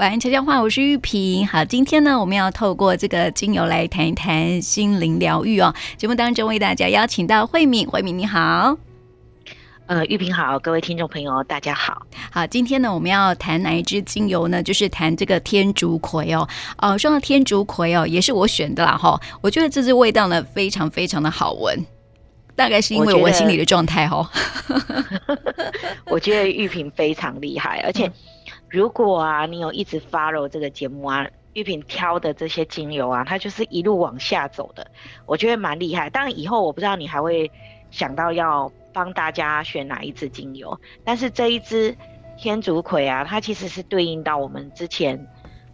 晚安，悄悄话，我是玉萍。好，今天呢，我们要透过这个精油来谈一谈心灵疗愈哦。节目当中为大家邀请到慧敏，慧敏你好。呃，玉萍好，各位听众朋友大家好。好，今天呢，我们要谈哪一支精油呢？就是谈这个天竺葵哦。哦、呃，说到天竺葵哦，也是我选的啦哈。我觉得这支味道呢，非常非常的好闻。大概是因为我心里的状态哦。我觉得玉萍非常厉害，而且如果啊，你有一直 follow 这个节目啊，玉萍挑的这些精油啊，它就是一路往下走的，我觉得蛮厉害。当然以后我不知道你还会想到要帮大家选哪一支精油，但是这一支天竺葵啊，它其实是对应到我们之前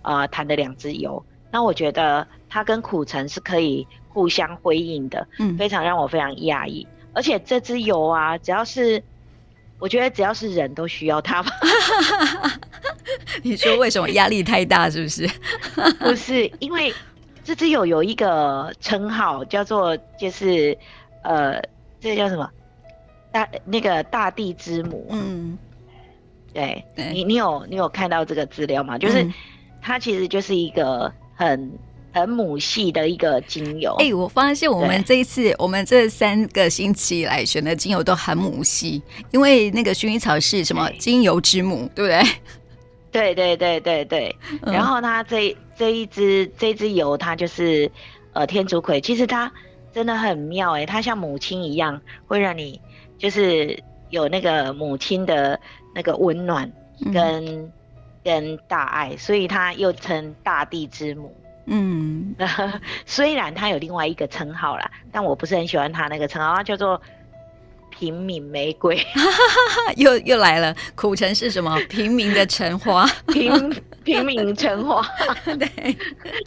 呃谈的两支油，那我觉得它跟苦橙是可以。互相辉映的，嗯，非常让我非常讶异。而且这支油啊，只要是我觉得只要是人都需要它吧。你说为什么压力太大？是不是？不是，因为这只有有一个称号叫做，就是呃，这个叫什么？大那个大地之母。嗯，对，对你，你有你有看到这个资料吗？就是、嗯、它其实就是一个很。很母系的一个精油。哎、欸，我发现我们这一次，我们这三个星期来选的精油都很母系，因为那个薰衣草是什么精油之母，对不对？对对对对对。嗯、然后它这这一支这一支油，它就是呃天竺葵，其实它真的很妙哎，它像母亲一样，会让你就是有那个母亲的那个温暖跟、嗯、跟大爱，所以它又称大地之母。嗯，虽然它有另外一个称号啦，但我不是很喜欢它那个称号，它叫做平民玫瑰。又又来了，苦橙是什么？平民的橙花，平平民橙花。对，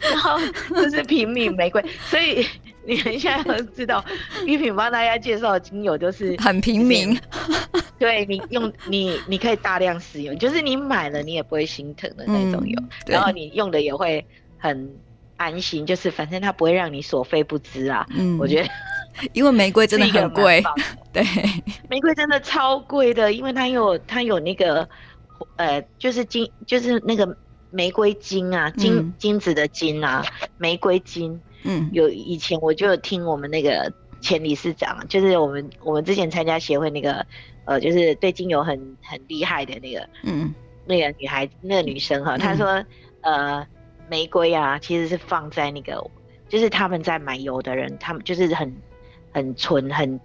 然后就是平民玫瑰，所以你们现在要知道，玉品帮大家介绍的精油都是很平民。对，你用你你可以大量使用，就是你买了你也不会心疼的那种油，嗯、然后你用的也会很。安心，就是反正它不会让你所费不貲啊。嗯，我觉得，因为玫瑰真的很贵，对，玫瑰真的超贵的，因为它有它有那个，呃，就是金，就是那个玫瑰金啊，金、嗯、金子的金啊，玫瑰金。嗯，有以前我就有听我们那个前理事长，就是我们我们之前参加协会那个，呃，就是对精油很很厉害的那个，嗯，那个女孩，那个女生哈，她说，嗯、呃。玫瑰啊，其实是放在那个，就是他们在买油的人，他们就是很很纯，很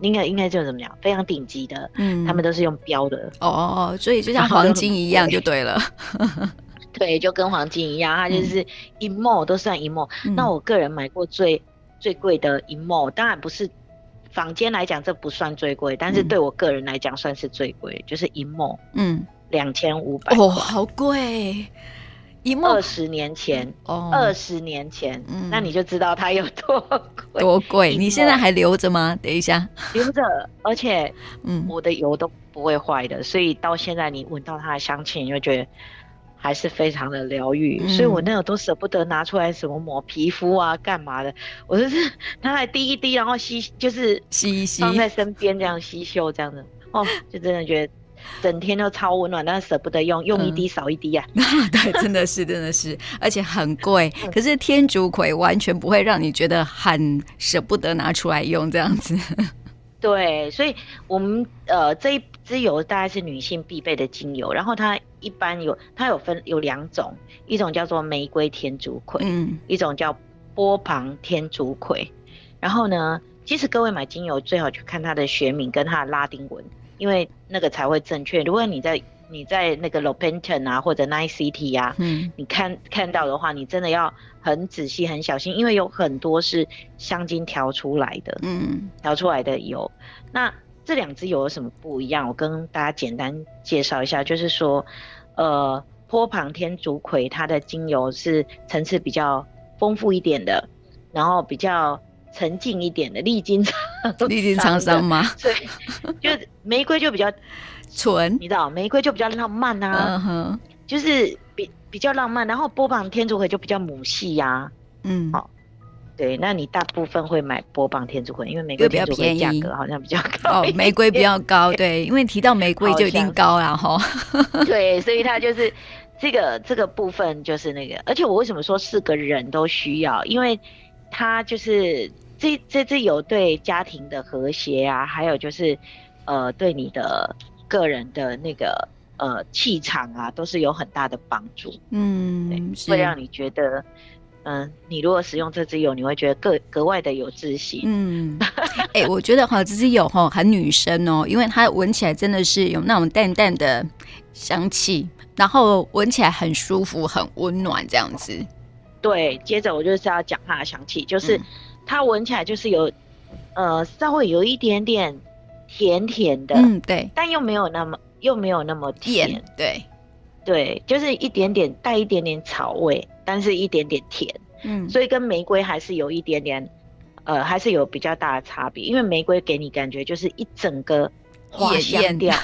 应该应该就是怎么讲，非常顶级的，嗯，他们都是用标的。哦哦哦，所以就像黄金一样就对了，对，就跟黄金一样，它就是一毫都算一毫。嗯、那我个人买过最最贵的一毫，当然不是坊间来讲这不算最贵，但是对我个人来讲算是最贵，嗯、就是一毫，嗯，两千五百哦，好贵。二十年前，哦，二十年前，嗯，那你就知道它有多贵，多贵。你现在还留着吗？等一下，留着，而且，嗯，我的油都不会坏的，所以到现在你闻到它的香气，你就觉得还是非常的疗愈。嗯，所以我那个都舍不得拿出来什么抹皮肤啊，干嘛的？我就是拿来滴一滴，然后吸，就是吸一吸，放在身边这样吸嗅这样的，哦，就真的觉得。整天都超温暖，但是舍不得用，用一滴少一滴啊！嗯、对，真的是，真的是，而且很贵。可是天竺葵完全不会让你觉得很舍不得拿出来用这样子。对，所以我们呃这一支油大概是女性必备的精油，然后它一般有它有分有两种，一种叫做玫瑰天竺葵，嗯，一种叫波旁天竺葵。然后呢，其实各位买精油最好去看它的学名跟它的拉丁文。因为那个才会正确。如果你在你在那个 Lopenton 啊或者 City 啊，嗯，你看看到的话，你真的要很仔细、很小心，因为有很多是香精调出来的，嗯，调出来的油。那这两支油有什么不一样？我跟大家简单介绍一下，就是说，呃，坡旁天竺葵它的精油是层次比较丰富一点的，然后比较。沉静一点的，历经长，历经沧桑吗？对，就玫瑰就比较纯，你知道，玫瑰就比较浪漫啊，uh. 就是比比较浪漫。然后波旁天竺葵就比较母系呀、啊，嗯，好，对，那你大部分会买波旁天竺葵，因为玫瑰比较便宜。价格好像比较高，哦，玫瑰比较高，对，因为提到玫瑰就一定高然后，对，所以它就是这个这个部分就是那个，而且我为什么说是个人都需要？因为它就是这这支油对家庭的和谐啊，还有就是呃对你的个人的那个呃气场啊，都是有很大的帮助。嗯，对，会让你觉得。嗯，你如果使用这支油，你会觉得格格外的有自信。嗯，哎、欸，我觉得哈，这支油哈很女生哦，因为它闻起来真的是有那种淡淡的香气，然后闻起来很舒服、很温暖这样子。对，接着我就是要讲它的香气，就是它闻起来就是有呃稍微有一点点甜甜的，嗯，对，但又没有那么又没有那么甜，甜对，对，就是一点点带一点点草味。但是一点点甜，嗯，所以跟玫瑰还是有一点点，呃，还是有比较大的差别。因为玫瑰给你感觉就是一整个花香调，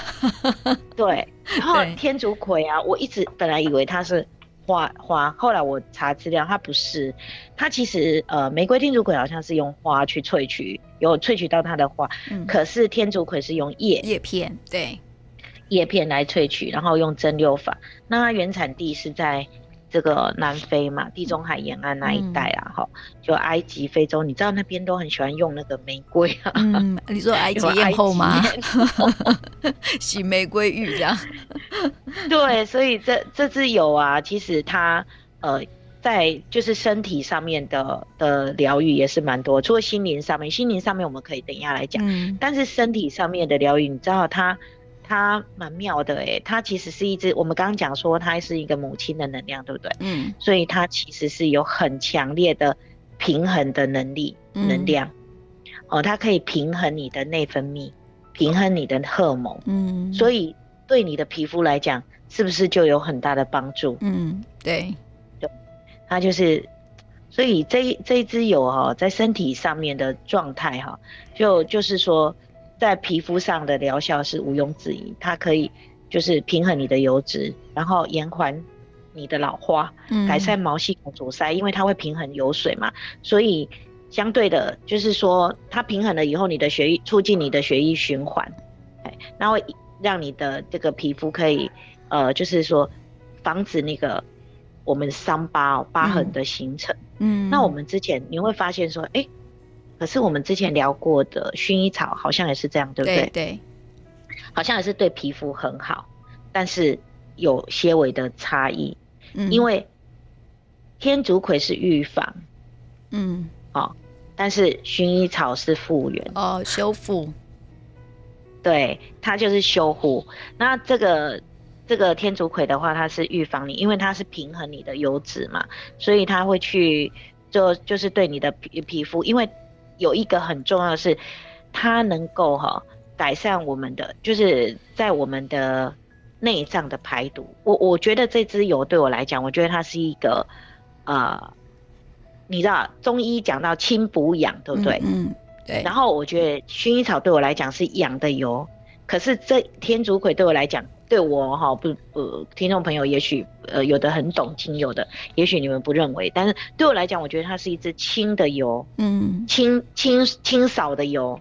对。然后 天竺葵啊，我一直本来以为它是花花，后来我查资料，它不是。它其实呃，玫瑰天竺葵好像是用花去萃取，有萃取到它的花，嗯，可是天竺葵是用叶叶片，对，叶片来萃取，然后用蒸馏法。那它原产地是在。这个南非嘛，地中海沿岸那一带啊，哈、嗯，就埃及、非洲，你知道那边都很喜欢用那个玫瑰啊。嗯，你说 埃及艳后吗？洗玫瑰浴这样。对，所以这这支油啊，其实它呃，在就是身体上面的的疗愈也是蛮多，除了心灵上面，心灵上面我们可以等一下来讲。嗯。但是身体上面的疗愈，你知道它。它蛮妙的诶，它其实是一只，我们刚刚讲说它是一个母亲的能量，对不对？嗯，所以它其实是有很强烈的平衡的能力、嗯、能量，哦，它可以平衡你的内分泌，平衡你的荷尔蒙，嗯，所以对你的皮肤来讲，是不是就有很大的帮助？嗯，对，对，它就是，所以这这一只有哈，在身体上面的状态哈，就就是说。在皮肤上的疗效是毋庸置疑，它可以就是平衡你的油脂，然后延缓你的老化，改善毛细孔阻塞，因为它会平衡油水嘛，所以相对的，就是说它平衡了以后，你的血液促进你的血液循环，哎，那会让你的这个皮肤可以呃，就是说防止那个我们伤疤疤痕的形成。嗯，那我们之前你会发现说，哎、欸。可是我们之前聊过的薰衣草好像也是这样，对不对？对，对，好像也是对皮肤很好，但是有些微的差异。嗯，因为天竺葵是预防，嗯，哦，但是薰衣草是复原，哦，修复。对，它就是修护。那这个这个天竺葵的话，它是预防你，因为它是平衡你的油脂嘛，所以它会去就就是对你的皮皮肤，因为。有一个很重要的是，它能够哈改善我们的，就是在我们的内脏的排毒。我我觉得这支油对我来讲，我觉得它是一个，呃，你知道中医讲到清补养，对不对？嗯，嗯，对。然后我觉得薰衣草对我来讲是养的油，可是这天竺葵对我来讲。对我哈不不，听众朋友也许呃有的很懂精油的，也许你们不认为，但是对我来讲，我觉得它是一支清的油，嗯，清清清扫的油，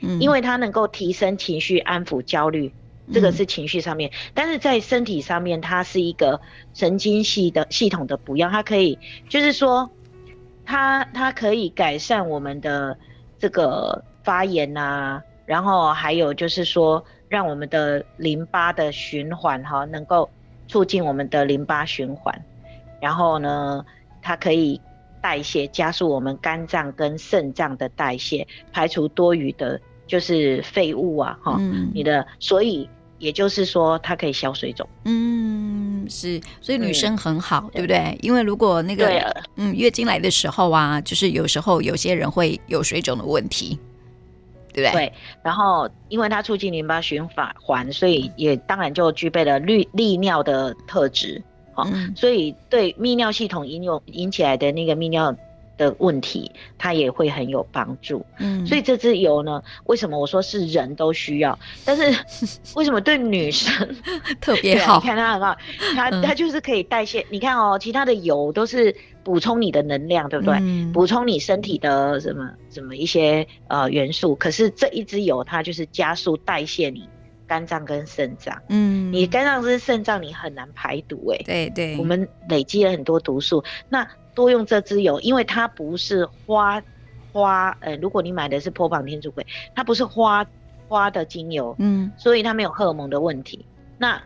嗯，因为它能够提升情绪、安抚焦虑，这个是情绪上面，嗯，但是在身体上面，它是一个神经系的系统的补养，它可以就是说，它它可以改善我们的这个发炎啊，然后还有就是说。让我们的淋巴的循环哈，能够促进我们的淋巴循环，然后呢，它可以代谢，加速我们肝脏跟肾脏的代谢，排除多余的，就是废物啊哈。嗯。你的，所以也就是说，它可以消水肿。嗯，是，所以女生很好，嗯、对不对？因为如果那个嗯月经来的时候啊，就是有时候有些人会有水肿的问题。对不对？对，然后因为它促进淋巴循环，所以也当然就具备了利利尿的特质，好、嗯，所以对泌尿系统引有引起来的那个泌尿的问题，它也会很有帮助。嗯，所以这支油呢，为什么我说是人都需要？但是 为什么对女生特别好？你看它很好，它它就是可以代谢。嗯、你看哦，其他的油都是。补充你的能量，对不对？补、嗯、充你身体的什么什么一些呃元素。可是这一支油，它就是加速代谢你肝脏跟肾脏。嗯，你肝脏跟肾脏你很难排毒哎、欸。对对，我们累积了很多毒素，那多用这支油，因为它不是花花，呃，如果你买的是波旁天竺葵，它不是花花的精油，嗯，所以它没有荷尔蒙的问题。那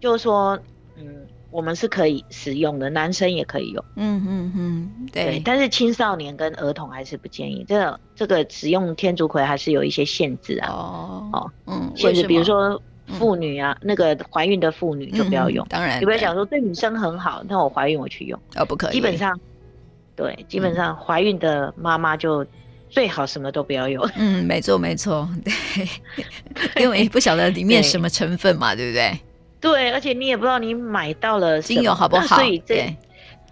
就是说，嗯。我们是可以使用的，男生也可以用。嗯嗯嗯，对，对。但是青少年跟儿童还是不建议。这个这个使用天竺葵还是有一些限制啊。哦哦，嗯，限制，比如说妇女啊，嗯、那个怀孕的妇女就不要用。嗯、当然，你不要想说对女生很好？那我怀孕我去用？哦，不可以。基本上，对，基本上怀孕的妈妈就最好什么都不要用。嗯，没错没错，对，因为不晓得里面什么成分嘛，对，对不对？对，而且你也不知道你买到了精油好不好，所以这对，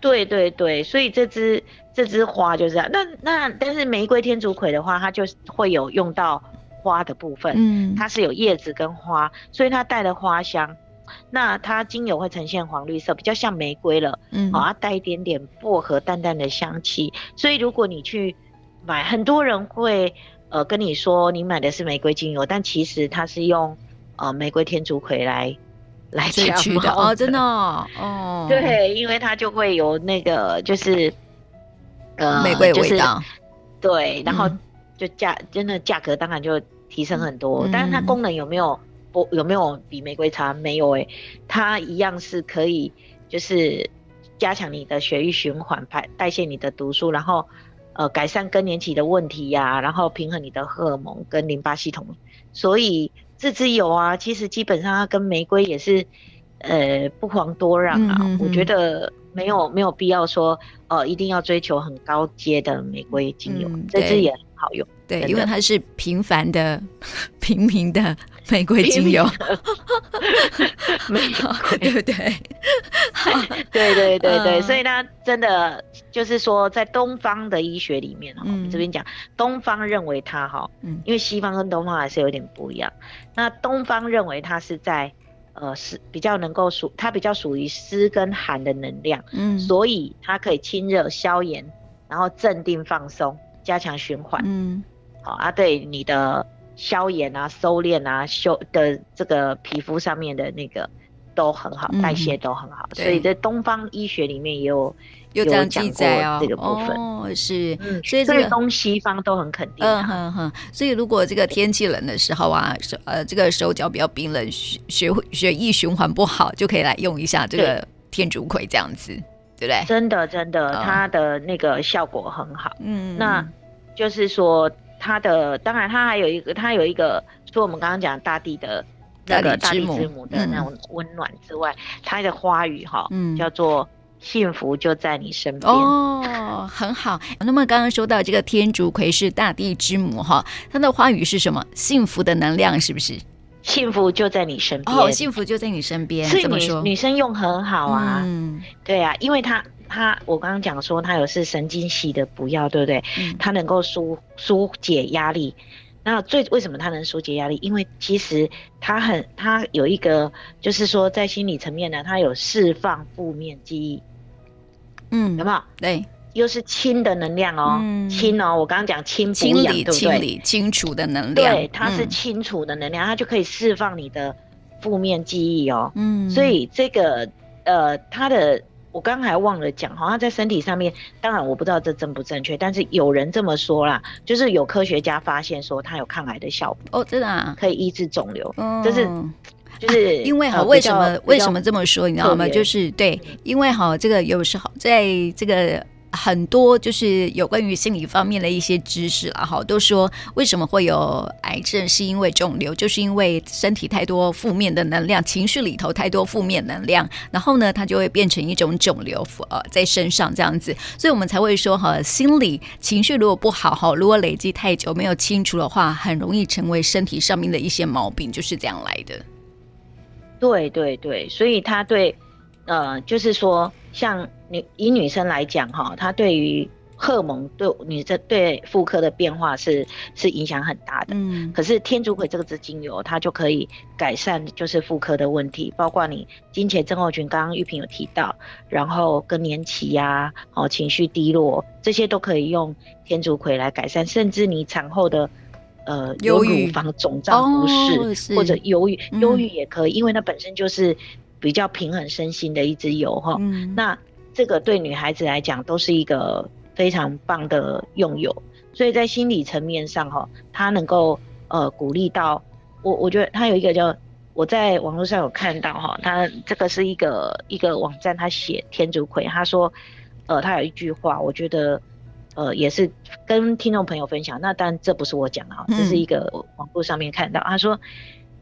对对对，所以这支这支花就是这样。那那但是玫瑰天竺葵的话，它就会有用到花的部分，嗯，它是有叶子跟花，所以它带了花香。那它精油会呈现黄绿色，比较像玫瑰了，嗯，好，它带一点点薄荷淡淡的香气。所以如果你去买，很多人会呃跟你说你买的是玫瑰精油，但其实它是用呃玫瑰天竺葵来。来萃取的哦，真的哦，哦，对，因为它就会有那个就是呃玫瑰味道，就是，对，然后就价、嗯、真的价格当然就提升很多，嗯、但是它功能有没有不有没有比玫瑰差？没有哎、欸，它一样是可以就是加强你的血液循环，排代谢你的毒素，然后呃改善更年期的问题呀、啊，然后平衡你的荷尔蒙跟淋巴系统，所以。这支油啊，其实基本上它跟玫瑰也是，呃，不遑多让啊。我觉得没有没有必要说，呃，一定要追求很高阶的玫瑰精油，嗯、这支也很好用。对，因为它是平凡的、平民的玫瑰精油，玫瑰，对不对？对对对对，所以呢，真的就是说，在东方的医学里面哈，嗯、这边讲东方认为它哈，嗯，因为西方跟东方还是有点不一样。那东方认为它是在呃是比较能够属，它比较属于湿跟寒的能量，嗯，所以它可以清热消炎，然后镇定放松，加强循环，嗯。好啊，对你的消炎啊、收敛啊、修的这个皮肤上面的那个都很好，嗯、代谢都很好，所以在东方医学里面也有有这样记载哦，这个部分哦是，嗯，所以这个东西方都很肯定，嗯哼哼，所以如果这个天气冷的时候啊，手呃这个手脚比较冰冷，血血血液循环不好，就可以来用一下这个天竺葵这样子，对，对不对？真的真的，哦、它的那个效果很好，嗯，那就是说。它的当然，它还有一个，它有一个，说我们刚刚讲大地的那个大地之母的那种温暖之外，嗯、它的花语哈，嗯，叫做幸福就在你身边哦，很好。那么刚刚说到这个天竺葵是大地之母哈，它的花语是什么？幸福的能量是不是？幸福就在你身边哦，幸福就在你身边。是女女生用很好啊，嗯，对啊，因为它。它，我刚刚讲说它有是神经系的补药，对不对？嗯、它能够疏疏解压力。那最为什么它能疏解压力？因为其实它很，它有一个，就是说在心理层面呢，它有释放负面记忆。嗯，有没有？对，又是清的能量哦，嗯、清哦。我刚刚讲清补养，对不对？清理、清除的能量。对，它是清除的能量，嗯、它就可以释放你的负面记忆哦。嗯，所以这个呃，它的。我刚才忘了讲，好像在身体上面，当然我不知道这正不正确，但是有人这么说啦，就是有科学家发现说它有抗癌的效果哦，真的啊，可以抑制肿瘤，嗯，就是就是因为哈，为什么为什么这么说，你知道吗？就是对，因为哈，这个有时候在这个。很多就是有关于心理方面的一些知识了，哈，都说为什么会有癌症，是因为肿瘤，就是因为身体太多负面的能量，情绪里头太多负面能量，然后呢，它就会变成一种肿瘤，呃，在身上这样子，所以我们才会说哈，心理情绪如果不好哈，如果累积太久没有清除的话，很容易成为身体上面的一些毛病，就是这样来的。对对对，所以他对，呃，就是说像。女以女生来讲，哈，她对于荷尔蒙对女生对妇科的变化是是影响很大的。嗯，可是天竺葵这个支精油，它就可以改善就是妇科的问题，包括你经前症候群，刚刚玉萍有提到，然后更年期呀，哦，情绪低落，这些都可以用天竺葵来改善，甚至你产后的呃有乳房肿胀不适，哦、或者忧郁，忧郁也可以，嗯、因为它本身就是比较平衡身心的一支油哈。嗯、那这个对女孩子来讲都是一个非常棒的用油，所以在心理层面上哈，它能够呃鼓励到我，我觉得它有一个叫我在网络上有看到哈，它这个是一个一个网站，他写天竺葵，他说呃他有一句话，我觉得。呃，也是跟听众朋友分享。那当然这不是我讲的哈，这是一个网络上面看到。嗯、他说，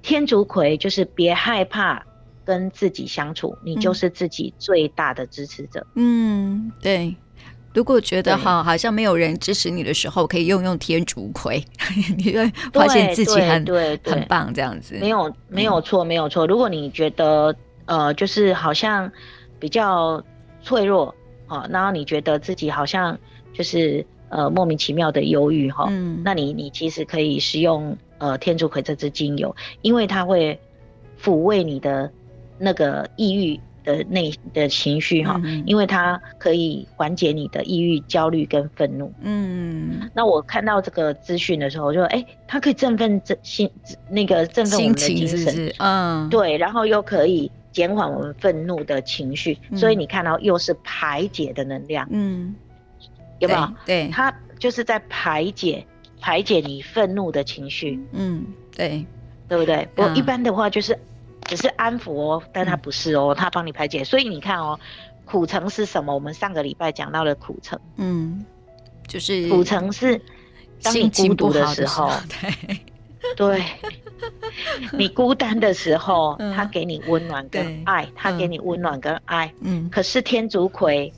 天竺葵就是别害怕跟自己相处，你就是自己最大的支持者。嗯，对。如果觉得哈好像没有人支持你的时候，可以用用天竺葵，你会发现自己很对，很棒这样子。没有没有错没有错。如果你觉得呃就是好像比较脆弱啊，然后你觉得自己好像。就是呃莫名其妙的忧郁哈，嗯，那你你其实可以使用呃天竺葵这支精油，因为它会抚慰你的那个抑郁的内的情绪哈，嗯、因为它可以缓解你的抑郁、焦虑跟愤怒。嗯，那我看到这个资讯的时候，我就说，哎、欸，它可以振奋振心那个振奋我们的精神，是是嗯，对，然后又可以减缓我们愤怒的情绪，嗯、所以你看到又是排解的能量，嗯。有没有？对，它就是在排解排解你愤怒的情绪。嗯，对，对不对？不过一般的话就是只是安抚哦，但他不是哦，他帮你排解。所以你看哦，苦橙是什么？我们上个礼拜讲到了苦橙。嗯，就是苦橙是当你孤独的时候，对，对，你孤单的时候，他给你温暖跟爱，他给你温暖跟爱。嗯，可是天竺葵。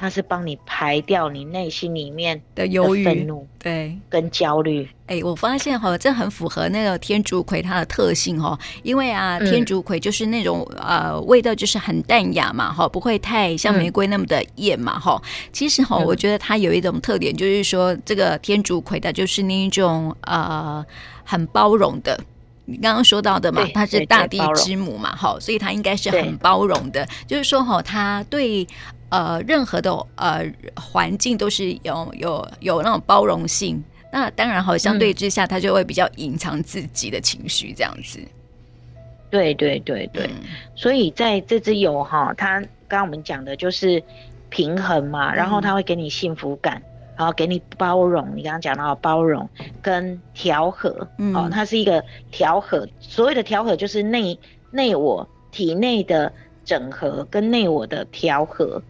它是帮你排掉你内心里面的忧郁、愤怒，对，跟焦虑。哎、欸，我发现哈，这很符合那个天竺葵它的特性哈，因为啊，嗯、天竺葵就是那种呃味道就是很淡雅嘛哈，不会太像玫瑰那么的艳嘛哈。嗯、其实哈，我觉得它有一种特点，就是说这个天竺葵的就是那一种呃很包容的。你刚刚说到的嘛，它是大地之母嘛哈，所以它应该是很包容的。就是说哈，它对。呃，任何的呃环境都是有有有那种包容性，那当然好，相对之下，他就会比较隐藏自己的情绪，这样子。对对对对，嗯、所以在这支油哈，它刚刚我们讲的就是平衡嘛，然后它会给你幸福感，嗯、然后给你包容。你刚刚讲到包容跟调和，嗯、哦，它是一个调和。所谓的调和就是内内我体内的整合跟内我的调和。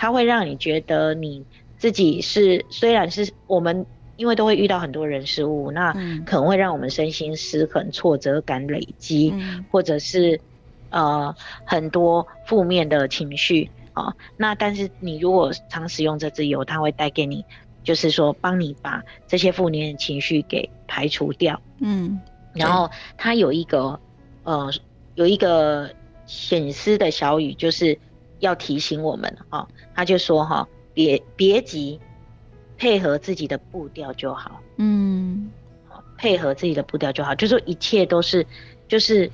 它会让你觉得你自己是，虽然是我们，因为都会遇到很多人事物，那可能会让我们身心失衡、挫折感累积，嗯、或者是呃很多负面的情绪啊、哦。那但是你如果常使用这支油，它会带给你，就是说帮你把这些负面的情绪给排除掉。嗯，然后它有一个呃有一个显示的小语，就是。要提醒我们哈，他就说哈，别别急，配合自己的步调就好。嗯，配合自己的步调就好，就说一切都是就是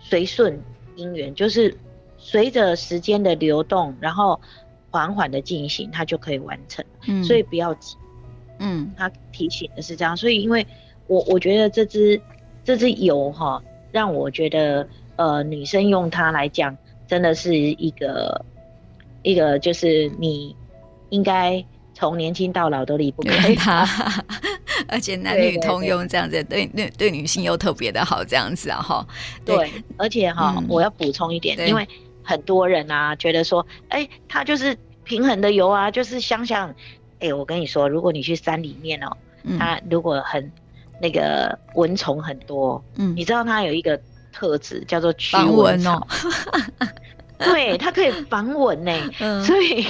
随顺因缘，就是随着时间的流动，然后缓缓的进行，它就可以完成。嗯，所以不要急。嗯，他提醒的是这样，所以因为我我觉得这支这支油哈，让我觉得呃女生用它来讲。真的是一个一个，就是你应该从年轻到老都离不开它，而且男女通用这样子，对对对，对女性又特别的好这样子啊哈。对，对，而且哈，嗯、我要补充一点，因为很多人啊觉得说，哎、欸，它就是平衡的油啊，就是想想。哎、欸，我跟你说，如果你去山里面哦、喔，嗯、它如果很那个蚊虫很多，嗯，你知道它有一个。特质叫做驱蚊草，哦、对，它可以防蚊呢，嗯、所以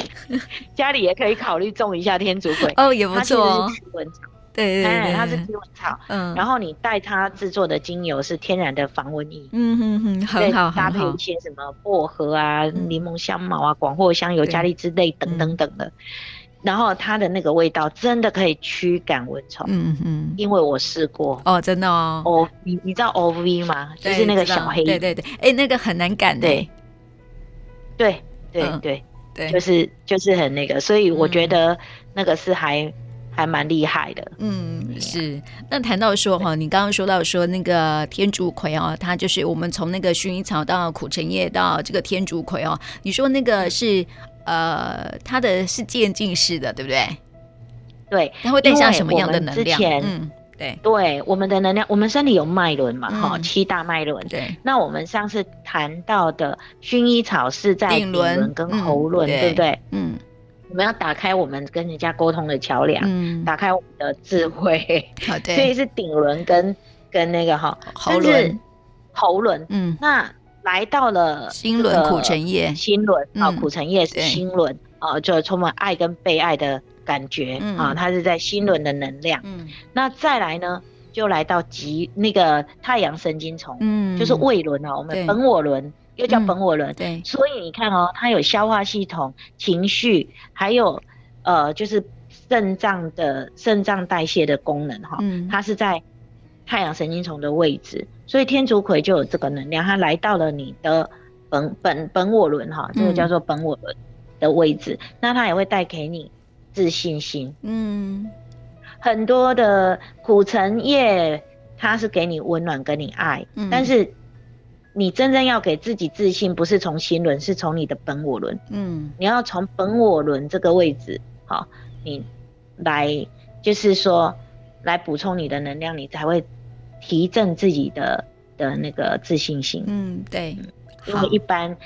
家里也可以考虑种一下天竺葵哦，也不错。它其实是驱蚊草，对对对，它是驱蚊草。嗯，然后你带它制作的精油是天然的防蚊液，嗯哼哼，很好，搭配一些什么薄荷啊、柠檬香茅啊、广藿香、尤加利之类等等等的。嗯。然后它的那个味道真的可以驱赶蚊虫，嗯嗯，因为我试过。哦，真的哦，哦，你你知道 O V 吗？就是那个小黑，对对对，哎，那个很难赶的，对，对对对对，就是就是很那个，所以我觉得那个是还还蛮厉害的。嗯，是。那谈到说哈，你刚刚说到说那个天竺葵哦，它就是我们从那个薰衣草到苦橙叶到这个天竺葵哦，你说那个是呃，它的是渐进式的，对不对？对，它会带下什么样的能量？嗯。对，对，我们的能量，我们身体有脉轮嘛，哈、嗯，七大脉轮。对，那我们上次谈到的薰衣草是在顶轮。跟喉轮，对。不对？嗯，我们要打开我们跟人家沟通的桥梁，嗯，打开我们的智慧。好的，所以是顶轮跟跟那个哈喉轮，喉轮。嗯，那来到了心轮苦橙叶，心轮啊，苦橙叶是心轮啊，就充满爱跟被爱的。感觉、嗯、啊，它是在心轮的能量。嗯，那再来呢，就来到极那个太阳神经丛，嗯，就是胃轮啊，我们本我轮又叫本我轮、嗯。对，所以你看哦，它有消化系统、情绪，还有呃，就是肾脏的肾脏代谢的功能哈。嗯，它是在太阳神经丛的位置，所以天竺葵就有这个能量，它来到了你的本本本我轮哈，这个叫做本我轮的位置，嗯、那它也会带给你。自信心，嗯，很多的苦橙叶，它是给你温暖，跟你爱，嗯，但是你真正要给自己自信，不是从心轮，是从你的本我轮，嗯，你要从本我轮这个位置，好，你来，就是说来补充你的能量，你才会提振自己的的那个自信心，嗯，对，因为一般，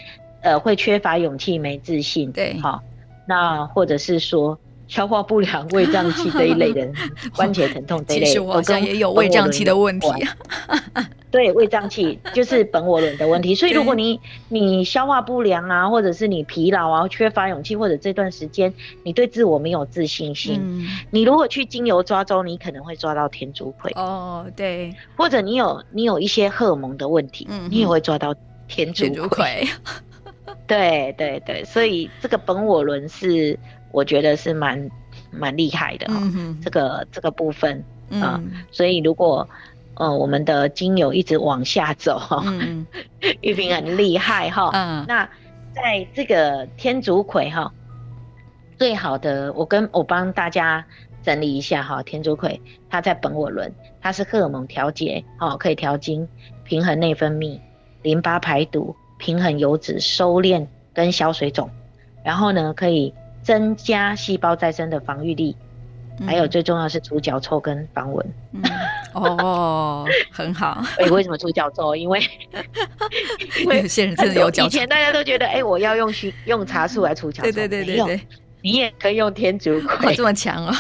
呃，会缺乏勇气，没自信，对，好，那或者是说。消化不良、胃胀气这一类的，关节疼痛这一类，其实我好像也有胃胀气的问题。对，胃胀气就是本我轮的问题。所以如果你你消化不良啊，或者是你疲劳啊，缺乏勇气，或者这段时间你对自我没有自信心，嗯、你如果去精油抓周，你可能会抓到天竺葵。哦，对。或者你有你有一些荷尔蒙的问题，嗯、你也会抓到天竺葵。对对对，所以这个本我轮是。我觉得是蛮蛮厉害的哈、嗯，这个这个部分啊、嗯，所以如果呃我们的精油一直往下走 玉萍很厉害哈、嗯，那在这个天竺葵哈，最好的我跟我帮大家整理一下哈，天竺葵它在本我轮，它是荷尔蒙调节哦，可以调经、平衡内分泌、淋巴排毒、平衡油脂、收敛跟消水肿，然后呢可以。增加细胞再生的防御力、嗯，还有最重要是除脚臭跟防蚊、嗯。哦，很好。哎、欸，为什么除脚臭？因为 因为有些人真的有脚臭。以前大家都觉得，哎、欸，我要用熏用茶树来除脚臭。对对对对对。你也可以用天竺葵。哦，这么强哦。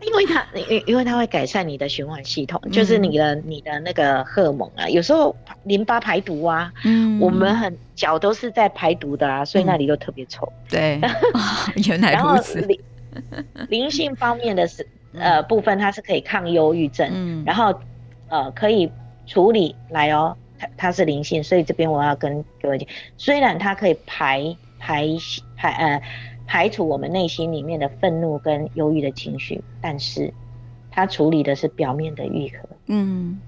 因为它，因因为它会改善你的循环系统、嗯，就是你的你的那个荷尔蒙啊，有时候淋巴排毒啊，嗯，我们很脚都是在排毒的啊，所以那里都特别臭。嗯、对，原来如此。灵灵性方面的是呃部分，它是可以抗忧郁症，嗯，然后呃可以处理来哦，它它是灵性，所以这边我要跟各位讲，虽然它可以排排排呃。排除我们内心里面的愤怒跟忧郁的情绪，但是它处理的是表面的愈合。嗯，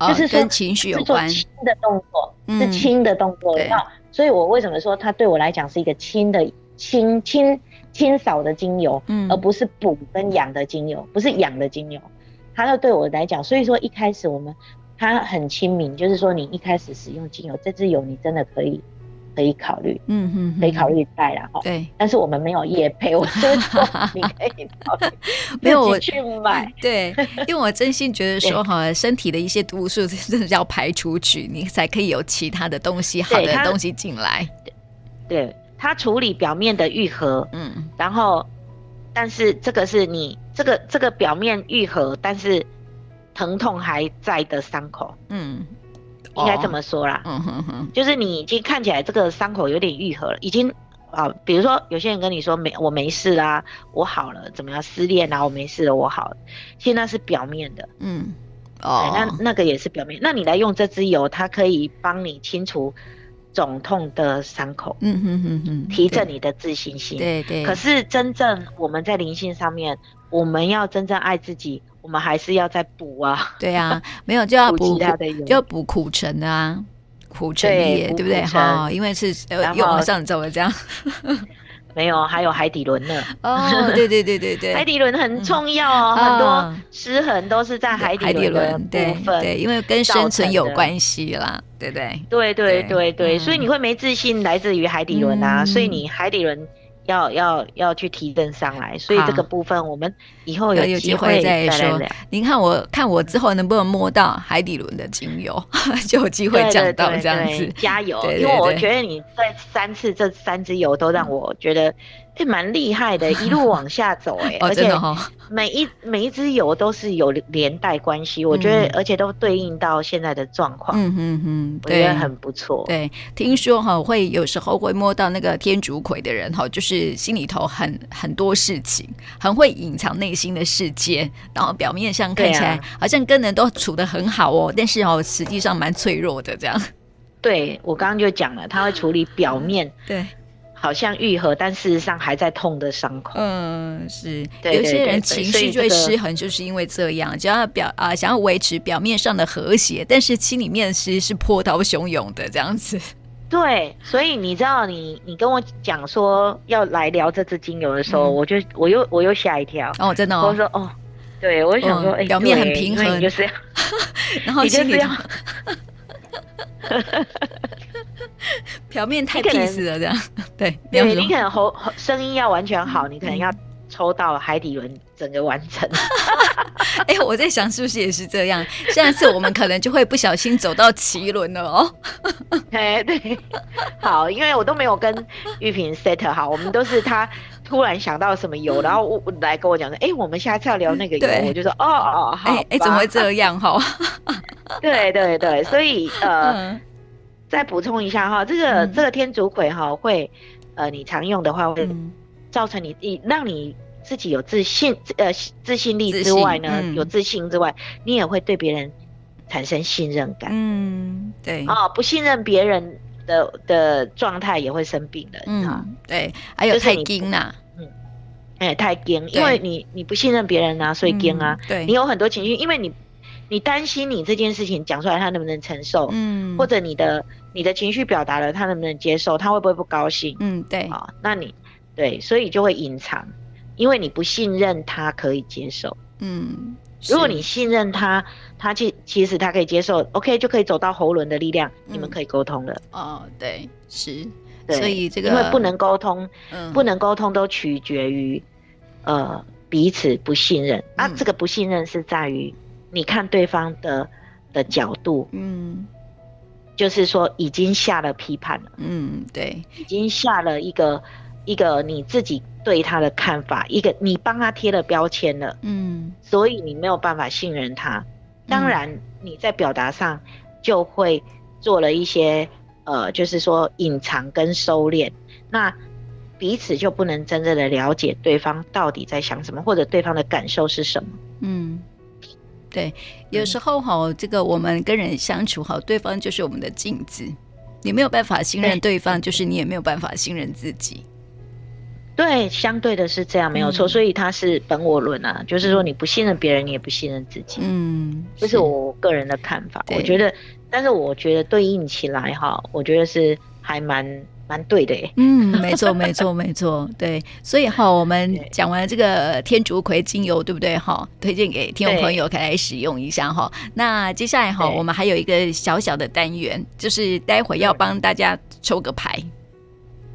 就是说跟情绪有关。轻的动作、嗯、是轻的动作，对。所以我为什么说它对我来讲是一个轻的轻轻清扫的精油，嗯，而不是补跟养的精油，不是养的精油。它要对我来讲，所以说一开始我们它很亲民，就是说你一开始使用精油，这支油你真的可以。可以考虑，嗯哼，可以考虑带啦哈。对，但是我们没有业配，我 说你可以考虑，没有我去买。对，因为我真心觉得说哈，身体的一些毒素真的要排出去，你才可以有其他的东西，好的东西进来。对，它处理表面的愈合，嗯，然后，但是这个是你这个这个表面愈合，但是疼痛还在的伤口，嗯。应该这么说啦，嗯哼哼，就是你已经看起来这个伤口有点愈合了，已经啊，比如说有些人跟你说没我没事啦，我好了，怎么样失恋啊，我没事了，我好了，现在是表面的，嗯，哦，那那个也是表面，那你来用这支油，它可以帮你清除肿痛的伤口，嗯哼哼哼，提振你的自信心，对对，对。可是真正我们在灵性上面，我们要真正爱自己。我们还是要再补啊，对啊，没有就要 补，就要补苦橙啊，苦橙叶，对不对？哈，因为是呃，用上怎么这样？没有，还有海底轮呢。哦，对对对对对，海底轮很重要哦，嗯、很多失衡都是在海底轮的部分对，对，因为跟生存有关系啦，对不对？对对对对，所以你会没自信来自于海底轮啊，嗯、所以你海底轮。要要要去提振上来，所以这个部分我们以后有机会再说。您看我看我之后能不能摸到海底轮的精油，就有机会讲到这样子。加油，因为我觉得你这三次这三支油都让我觉得。这蛮厉害的，一路 往下走哎，而且每一每一支油都是有连带关系，我觉得而且都对应到现在的状况，嗯嗯嗯，我觉得很不错。对，听说哈会有时候会摸到那个天竺葵的人哈，就是心里头很很多事情，很会隐藏内心的世界，然后表面上看起来好像跟人都处得很好哦，但是哦实际上蛮脆弱的这样。对，我刚刚就讲了，他会处理表面。对。好像愈合，但事实上还在痛的伤口。嗯，是。有些人情绪就会失衡，就是因为这样，只要表啊、呃，想要维持表面上的和谐，但是心里面其实是波涛汹涌的这样子。对，所以你知道你，你你跟我讲说要来聊这支精油的时候，嗯、我就我又我又吓一跳。哦，真的哦。我说哦，对，我就想说，表面很平衡，就是要，然后心里头。表面太 peace 了，这样 对。对，你可能喉声音要完全好，你可能要抽到海底轮整个完成。哎、欸，我在想是不是也是这样？下次我们可能就会不小心走到奇轮了哦。哎，对，好，因为我都没有跟玉萍 set 好，我们都是他突然想到什么油，然后我来跟我讲说，哎、欸，我们下次要聊那个油，我就说，哦哦，好，哎、欸，怎么会这样哈？对对对，所以呃。嗯。再补充一下哈，这个、嗯、这个天竺葵哈会，呃，你常用的话会造成你你让你自己有自信呃自信力之外呢，嗯、有自信之外，你也会对别人产生信任感。嗯，对。啊、哦，不信任别人的的状态也会生病的。嗯，对，还有太惊呐，嗯，哎，太惊，因为你你不信任别人啊，所以惊啊。嗯、对，你有很多情绪，因为你。你担心你这件事情讲出来，他能不能承受？嗯，或者你的你的情绪表达了，他能不能接受？他会不会不高兴？嗯，对。啊，那你对，所以就会隐藏，因为你不信任他可以接受。嗯，如果你信任他，他其其实他可以接受，OK，就可以走到喉轮的力量，嗯、你们可以沟通了。哦，对，是。对，所以这个因为不能沟通，嗯、不能沟通都取决于呃彼此不信任、嗯、啊。这个不信任是在于。你看对方的的角度，嗯，就是说已经下了批判了，嗯，对，已经下了一个一个你自己对他的看法，一个你帮他贴了标签了，嗯，所以你没有办法信任他。当然你在表达上就会做了一些呃，就是说隐藏跟收敛，那彼此就不能真正的了解对方到底在想什么，或者对方的感受是什么，嗯。对，有时候哈，这个我们跟人相处好，对方就是我们的镜子。你没有办法信任对方，就是你也没有办法信任自己。对，相对的是这样，没有错。所以他是本我论啊，就是说你不信任别人，你也不信任自己。嗯，这是我个人的看法。我觉得，但是我觉得对应起来哈，我觉得是还蛮。蛮对的耶，嗯，没错，没错，没错，对，所以哈，我们讲完这个天竺葵精油，对不对哈？推荐给听众朋友可以来使用一下哈。那接下来哈，我们还有一个小小的单元，就是待会要帮大家抽个牌。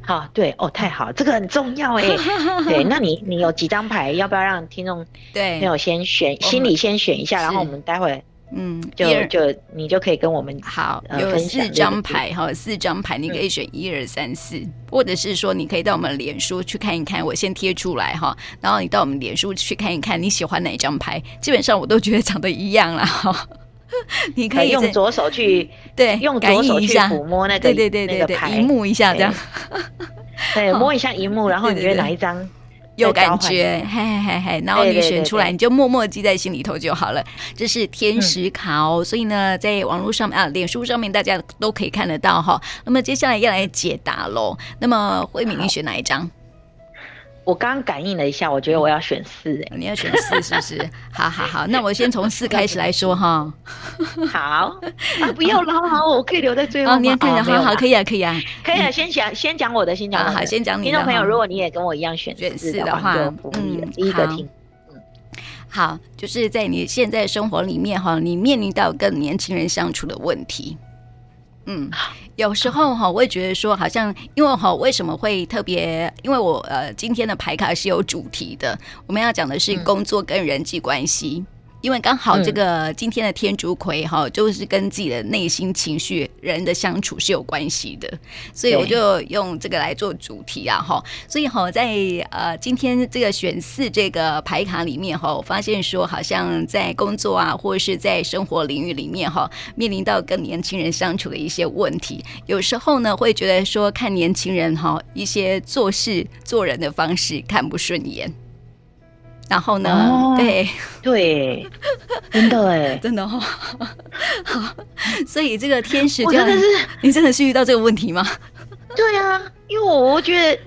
好，对哦，太好，这个很重要哎。对，那你你有几张牌？要不要让听众对朋友先选，心里先选一下，然后我们待会。嗯，就就你就可以跟我们好，有四张牌哈，四张牌你可以选一二三四，或者是说你可以到我们脸书去看一看，我先贴出来哈，然后你到我们脸书去看一看你喜欢哪一张牌，基本上我都觉得长得一样啦哈。你可以用左手去对，用左手去抚摸那个对对对对对，萤幕一下这样，对，摸一下荧幕，然后你觉得哪一张？有感觉，嘿嘿嘿嘿，然后你选出来，你就默默记在心里头就好了。这是天使卡哦，所以呢，在网络上面啊，脸书上面大家都可以看得到哈。那么接下来要来解答喽。那么慧敏，你选哪一张？我刚刚感应了一下，我觉得我要选四哎，你要选四是不是？好好好，那我先从四开始来说哈。好 啊，不要了，好，我可以留在最后。哦，你也可以，好好，可以啊，可以啊，可以啊。先讲，先讲我的，先讲。好，先讲你的。听众朋友，如果你也跟我一样选四的话，嗯，第一个听。嗯，好，就是在你现在生活里面哈，你面临到跟年轻人相处的问题。嗯，有时候哈，我也觉得说，好像因为哈，为什么会特别？因为我呃，今天的牌卡是有主题的，我们要讲的是工作跟人际关系。因为刚好这个今天的天竺葵哈，就是跟自己的内心情绪、人的相处是有关系的，所以我就用这个来做主题啊哈。所以哈，在呃今天这个选四这个牌卡里面哈，我发现说好像在工作啊，或者是在生活领域里面哈，面临到跟年轻人相处的一些问题，有时候呢会觉得说看年轻人哈一些做事做人的方式看不顺眼。然后呢？哦、对对，真的哎，真的哈、哦。好，所以这个天使真的是你真的是遇到这个问题吗？对啊，因为我我觉得，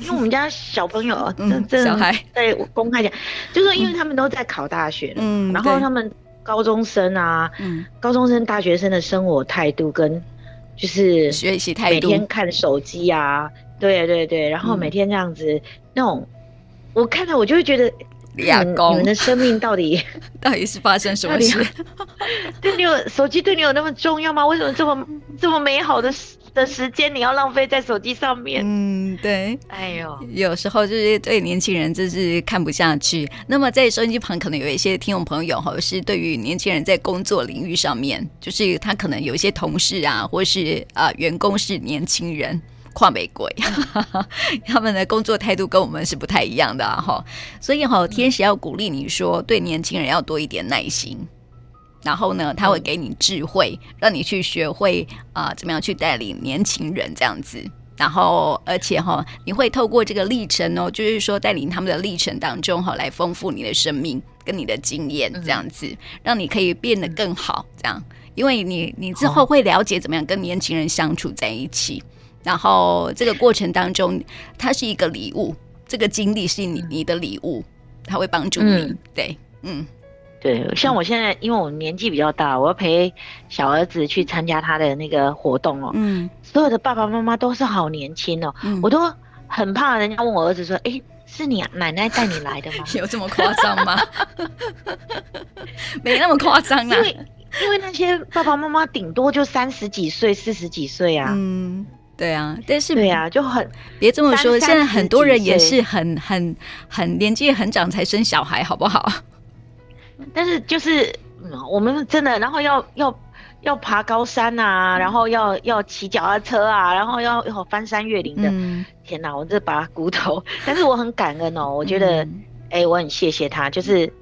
因为我们家小朋友，嗯，小孩，对，我公开讲，就是因为他们都在考大学，嗯，然后他们高中生啊，嗯，高中生、大学生的生活态度跟就是学习态度，每天看手机啊，对对对，然后每天这样子那种。我看到我就会觉得，俩公，你们的生命到底 到底是发生什么事？对你有手机对你有那么重要吗？为什么这么这么美好的的时间你要浪费在手机上面？嗯，对。哎呦，有时候就是对年轻人就是看不下去。那么在收音机旁可能有一些听众朋友哈，是对于年轻人在工作领域上面，就是他可能有一些同事啊，或是啊、呃、员工是年轻人。跨玫瑰，他们的工作态度跟我们是不太一样的哈、啊，所以哈，天使要鼓励你说，对年轻人要多一点耐心，然后呢，他会给你智慧，让你去学会啊、呃，怎么样去带领年轻人这样子，然后而且哈，你会透过这个历程哦，就是说带领他们的历程当中哈，来丰富你的生命跟你的经验这样子，让你可以变得更好这样，因为你你之后会了解怎么样跟年轻人相处在一起。然后这个过程当中，它是一个礼物，这个经历是你你的礼物，它会帮助你。嗯、对，嗯，对，像我现在，因为我年纪比较大，我要陪小儿子去参加他的那个活动哦。嗯，所有的爸爸妈妈都是好年轻哦，嗯、我都很怕人家问我儿子说：“哎，是你奶奶带你来的吗？” 有这么夸张吗？没那么夸张啊，因为因为那些爸爸妈妈顶多就三十几岁、四十几岁啊。嗯。对啊，但是对啊，就很别这么说。现在很多人也是很很很年纪很长才生小孩，好不好？但是就是嗯，我们真的，然后要要要爬高山啊，然后要要骑脚踏车啊，然后要要翻山越岭的。嗯、天哪，我这把骨头，但是我很感恩哦，我觉得哎、嗯欸，我很谢谢他，就是。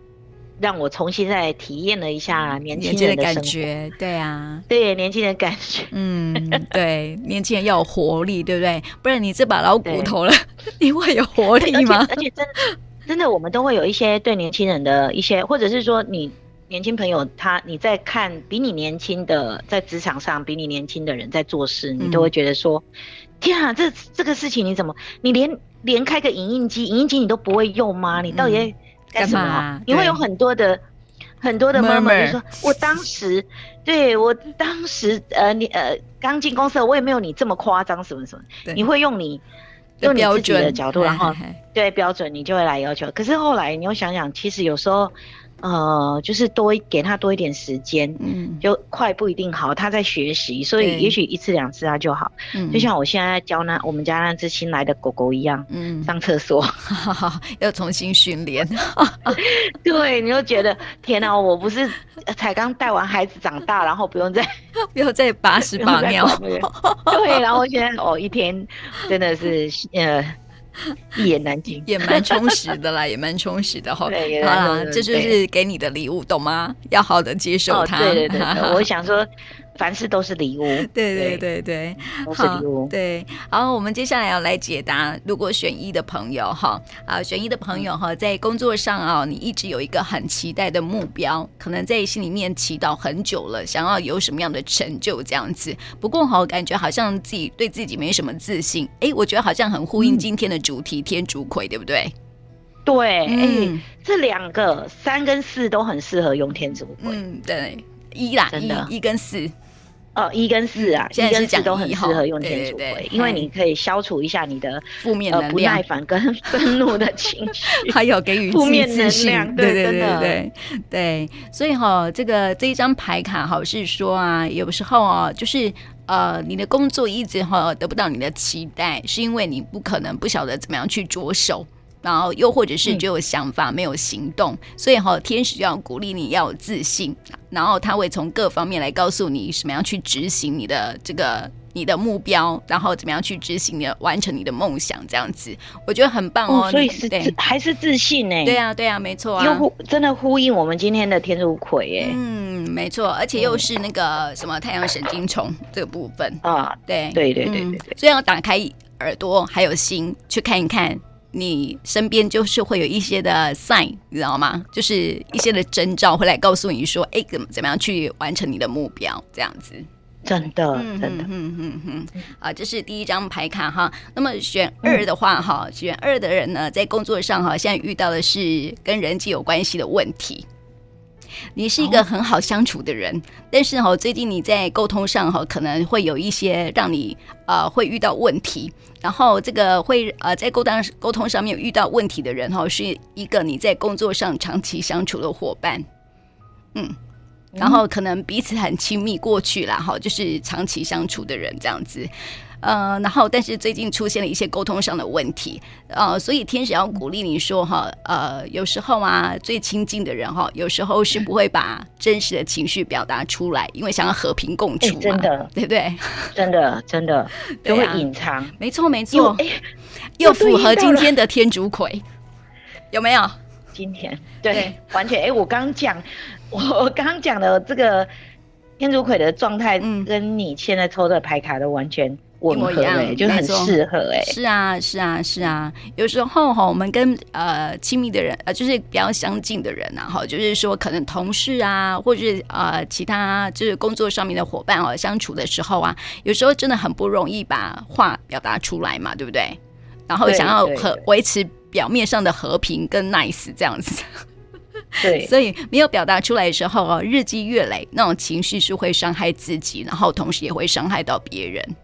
让我重新再体验了一下年轻人的，的感觉，对啊，对年轻人感觉，嗯，对，年轻人要有活力，对不对？不然你这把老骨头了，你会有活力吗？而且，而且真的，真的，我们都会有一些对年轻人的一些，或者是说你年轻朋友他你在看比你年轻的在职场上比你年轻的人在做事，你都会觉得说，嗯、天啊，这这个事情你怎么你连连开个影印机，影印机你都不会用吗？你到底？嗯干什么？你会有很多的很多的 murmur，就说我当时对我当时呃，你呃刚进公司，我也没有你这么夸张什么什么。你会用你用你自己的角度，然后对标准，你就会来要求。可是后来你又想想，其实有时候。呃，就是多给他多一点时间，嗯，就快不一定好，他在学习，所以也许一次两次他就好，嗯，就像我现在教那我们家那只新来的狗狗一样，嗯，上厕所。要重新训练，对，你就觉得天哪，我不是才刚带完孩子长大，然后不用再 不用再把屎把尿，对，然后现在哦一天真的是呃。一言难尽，也蛮充实的啦，也蛮充实的哈。好啦，这就是给你的礼物，懂吗？要好的接受它。对对对，我想说，凡事都是礼物。对对对对，都是礼物。对，好，我们接下来要来解答，如果选一的朋友哈啊，选一的朋友哈，在工作上啊，你一直有一个很期待的目标，可能在心里面祈祷很久了，想要有什么样的成就这样子。不过哈，感觉好像自己对自己没什么自信。哎，我觉得好像很呼应今天的主题，嗯、天竺葵，对不对？对，哎、嗯，这两个三跟四都很适合用天竺葵。嗯，对，一啦，一，一跟四。哦，一跟四啊，现在一跟四都很适合用天竺葵，因为你可以消除一下你的负面能量、不耐烦跟 愤怒的情绪，还有给予负面能量。对对对对对，所以哈，这个这一张牌卡哈是说啊，有时候啊，就是呃，你的工作一直哈得不到你的期待，是因为你不可能不晓得怎么样去着手。然后又或者是只有想法、嗯、没有行动，所以哈，天使要鼓励你要有自信，然后他会从各方面来告诉你什么样去执行你的这个你的目标，然后怎么样去执行你的完成你的梦想，这样子我觉得很棒哦。哦所以是对还是自信呢？对啊，对啊，没错啊，又真的呼应我们今天的天竺葵哎。嗯，没错，而且又是那个什么太阳神经虫这个部分啊，对对对对对对，所以要打开耳朵还有心去看一看。你身边就是会有一些的 sign，你知道吗？就是一些的征兆会来告诉你说，哎，怎么怎么样去完成你的目标？这样子，真的，真的，嗯嗯嗯，啊，这是第一张牌卡哈。那么选二的话，哈、嗯，选二的人呢，在工作上哈，现在遇到的是跟人际有关系的问题。你是一个很好相处的人，哦、但是哈，最近你在沟通上哈，可能会有一些让你呃会遇到问题。然后这个会呃在沟通沟通上面遇到问题的人哈，是一个你在工作上长期相处的伙伴，嗯，然后可能彼此很亲密过去了哈，就是长期相处的人这样子。呃，然后但是最近出现了一些沟通上的问题，呃，所以天使要鼓励你说哈，呃，有时候啊，最亲近的人哈，有时候是不会把真实的情绪表达出来，因为想要和平共处嘛，真的，对不对？真的，真的，都会隐藏，没错，没错，又符合今天的天竺葵，有没有？今天。对，完全，哎，我刚讲，我刚讲的这个天竺葵的状态，跟你现在抽的牌卡都完全。一模一样，就很适合哎。是啊，是啊，是啊。有时候哈，我们跟呃亲密的人，呃，就是比较相近的人呐，哈，就是说可能同事啊，或者是呃其他就是工作上面的伙伴哦，相处的时候啊，有时候真的很不容易把话表达出来嘛，对不对？然后想要和维持表面上的和平跟 nice 这样子。对，所以没有表达出来的时候哦，日积月累，那种情绪是会伤害自己，然后同时也会伤害到别人。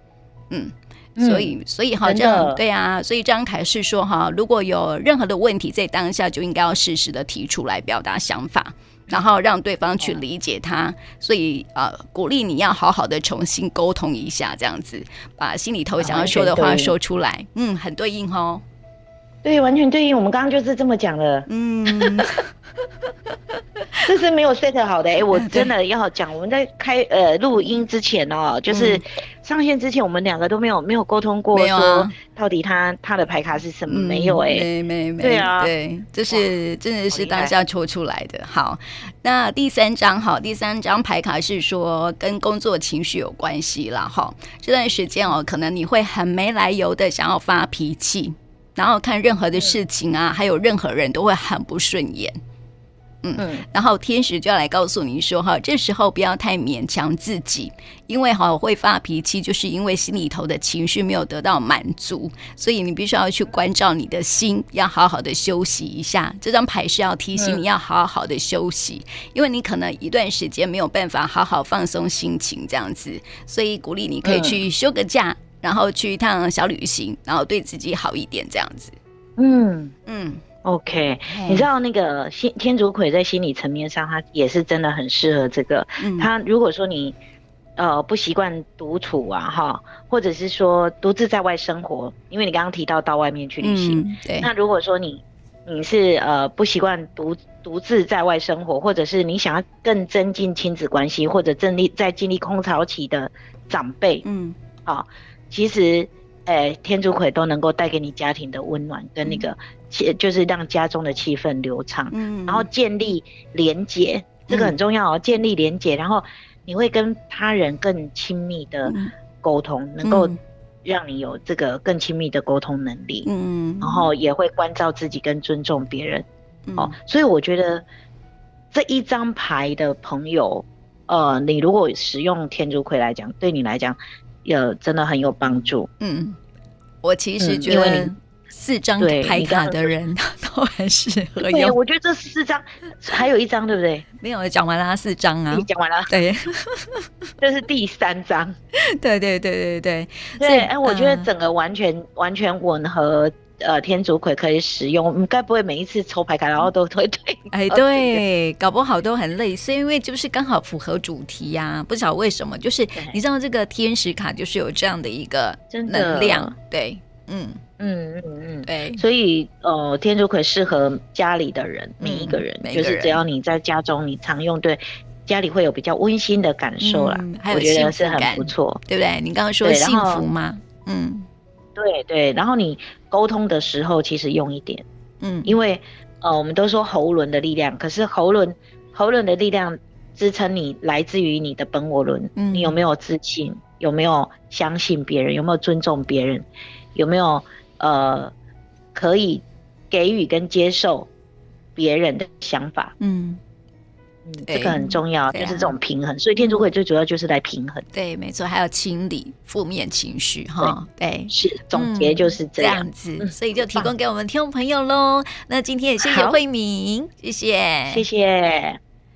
嗯，所以所以哈，这样对啊，所以张凯是说哈，如果有任何的问题，在当下就应该要适时的提出来表达想法，然后让对方去理解他。所以呃，鼓励你要好好的重新沟通一下，这样子把心里头想要说的话说出来。嗯，很对应哦。对，完全对应。我们刚刚就是这么讲的。嗯。这是没有 set 好的哎、欸，我真的要讲，我们在开呃录音之前哦，就是上线之前，我们两个都没有没有沟通过，说到底他他的牌卡是什么？没有哎、欸，没没没，对啊，对，这是真的是当下抽出来的。好，那第三张好，第三张牌卡是说跟工作情绪有关系了哈。这段时间哦，可能你会很没来由的想要发脾气，然后看任何的事情啊，还有任何人都会很不顺眼。嗯，然后天使就要来告诉你说哈，这时候不要太勉强自己，因为哈会发脾气，就是因为心里头的情绪没有得到满足，所以你必须要去关照你的心，要好好的休息一下。这张牌是要提醒你要好好的休息，因为你可能一段时间没有办法好好放松心情这样子，所以鼓励你可以去休个假，然后去一趟小旅行，然后对自己好一点这样子。嗯嗯。OK，你知道那个心天竺葵在心理层面上，它也是真的很适合这个。它如果说你呃不习惯独处啊，哈，或者是说独自在外生活，因为你刚刚提到到外面去旅行，嗯、对。那如果说你你是呃不习惯独独自在外生活，或者是你想要更增进亲子关系，或者正立在经历空巢期的长辈，嗯，好，其实。诶、欸，天竺葵都能够带给你家庭的温暖跟那个气，嗯、就是让家中的气氛流畅，嗯，然后建立连结，这个很重要哦，嗯、建立连结，然后你会跟他人更亲密的沟通，嗯、能够让你有这个更亲密的沟通能力。嗯，然后也会关照自己跟尊重别人。嗯、哦，所以我觉得这一张牌的朋友，呃，你如果使用天竺葵来讲，对你来讲，也真的很有帮助。嗯，我其实觉得、嗯。四张牌卡的人 都很适合用。对，我觉得这四张还有一张，对不对？没有讲完了，四张啊，你讲完了。对，这是第三张。对对对对对对。哎，我觉得整个完全、嗯、完全吻合。呃，天竺葵可以使用，你该不会每一次抽牌卡然后都推对？哎，对，搞不好都很类似，因为就是刚好符合主题呀、啊。不晓得为什么，就是你知道这个天使卡就是有这样的一个能量，对，嗯。嗯嗯嗯，对，所以呃，天竺葵适合家里的人，每一个人，就是只要你在家中，你常用，对家里会有比较温馨的感受啦。我觉得是很不错，对不对？你刚刚说幸福吗？嗯，对对。然后你沟通的时候，其实用一点，嗯，因为呃，我们都说喉轮的力量，可是喉轮喉轮的力量支撑你来自于你的本我轮，你有没有自信？有没有相信别人？有没有尊重别人？有没有？呃，可以给予跟接受别人的想法，嗯嗯，这个很重要，就是这种平衡。所以天竺葵最主要就是来平衡，对，没错，还有清理负面情绪，哈，对，是总结就是这样子，所以就提供给我们听众朋友喽。那今天也谢谢慧敏，谢谢，谢谢。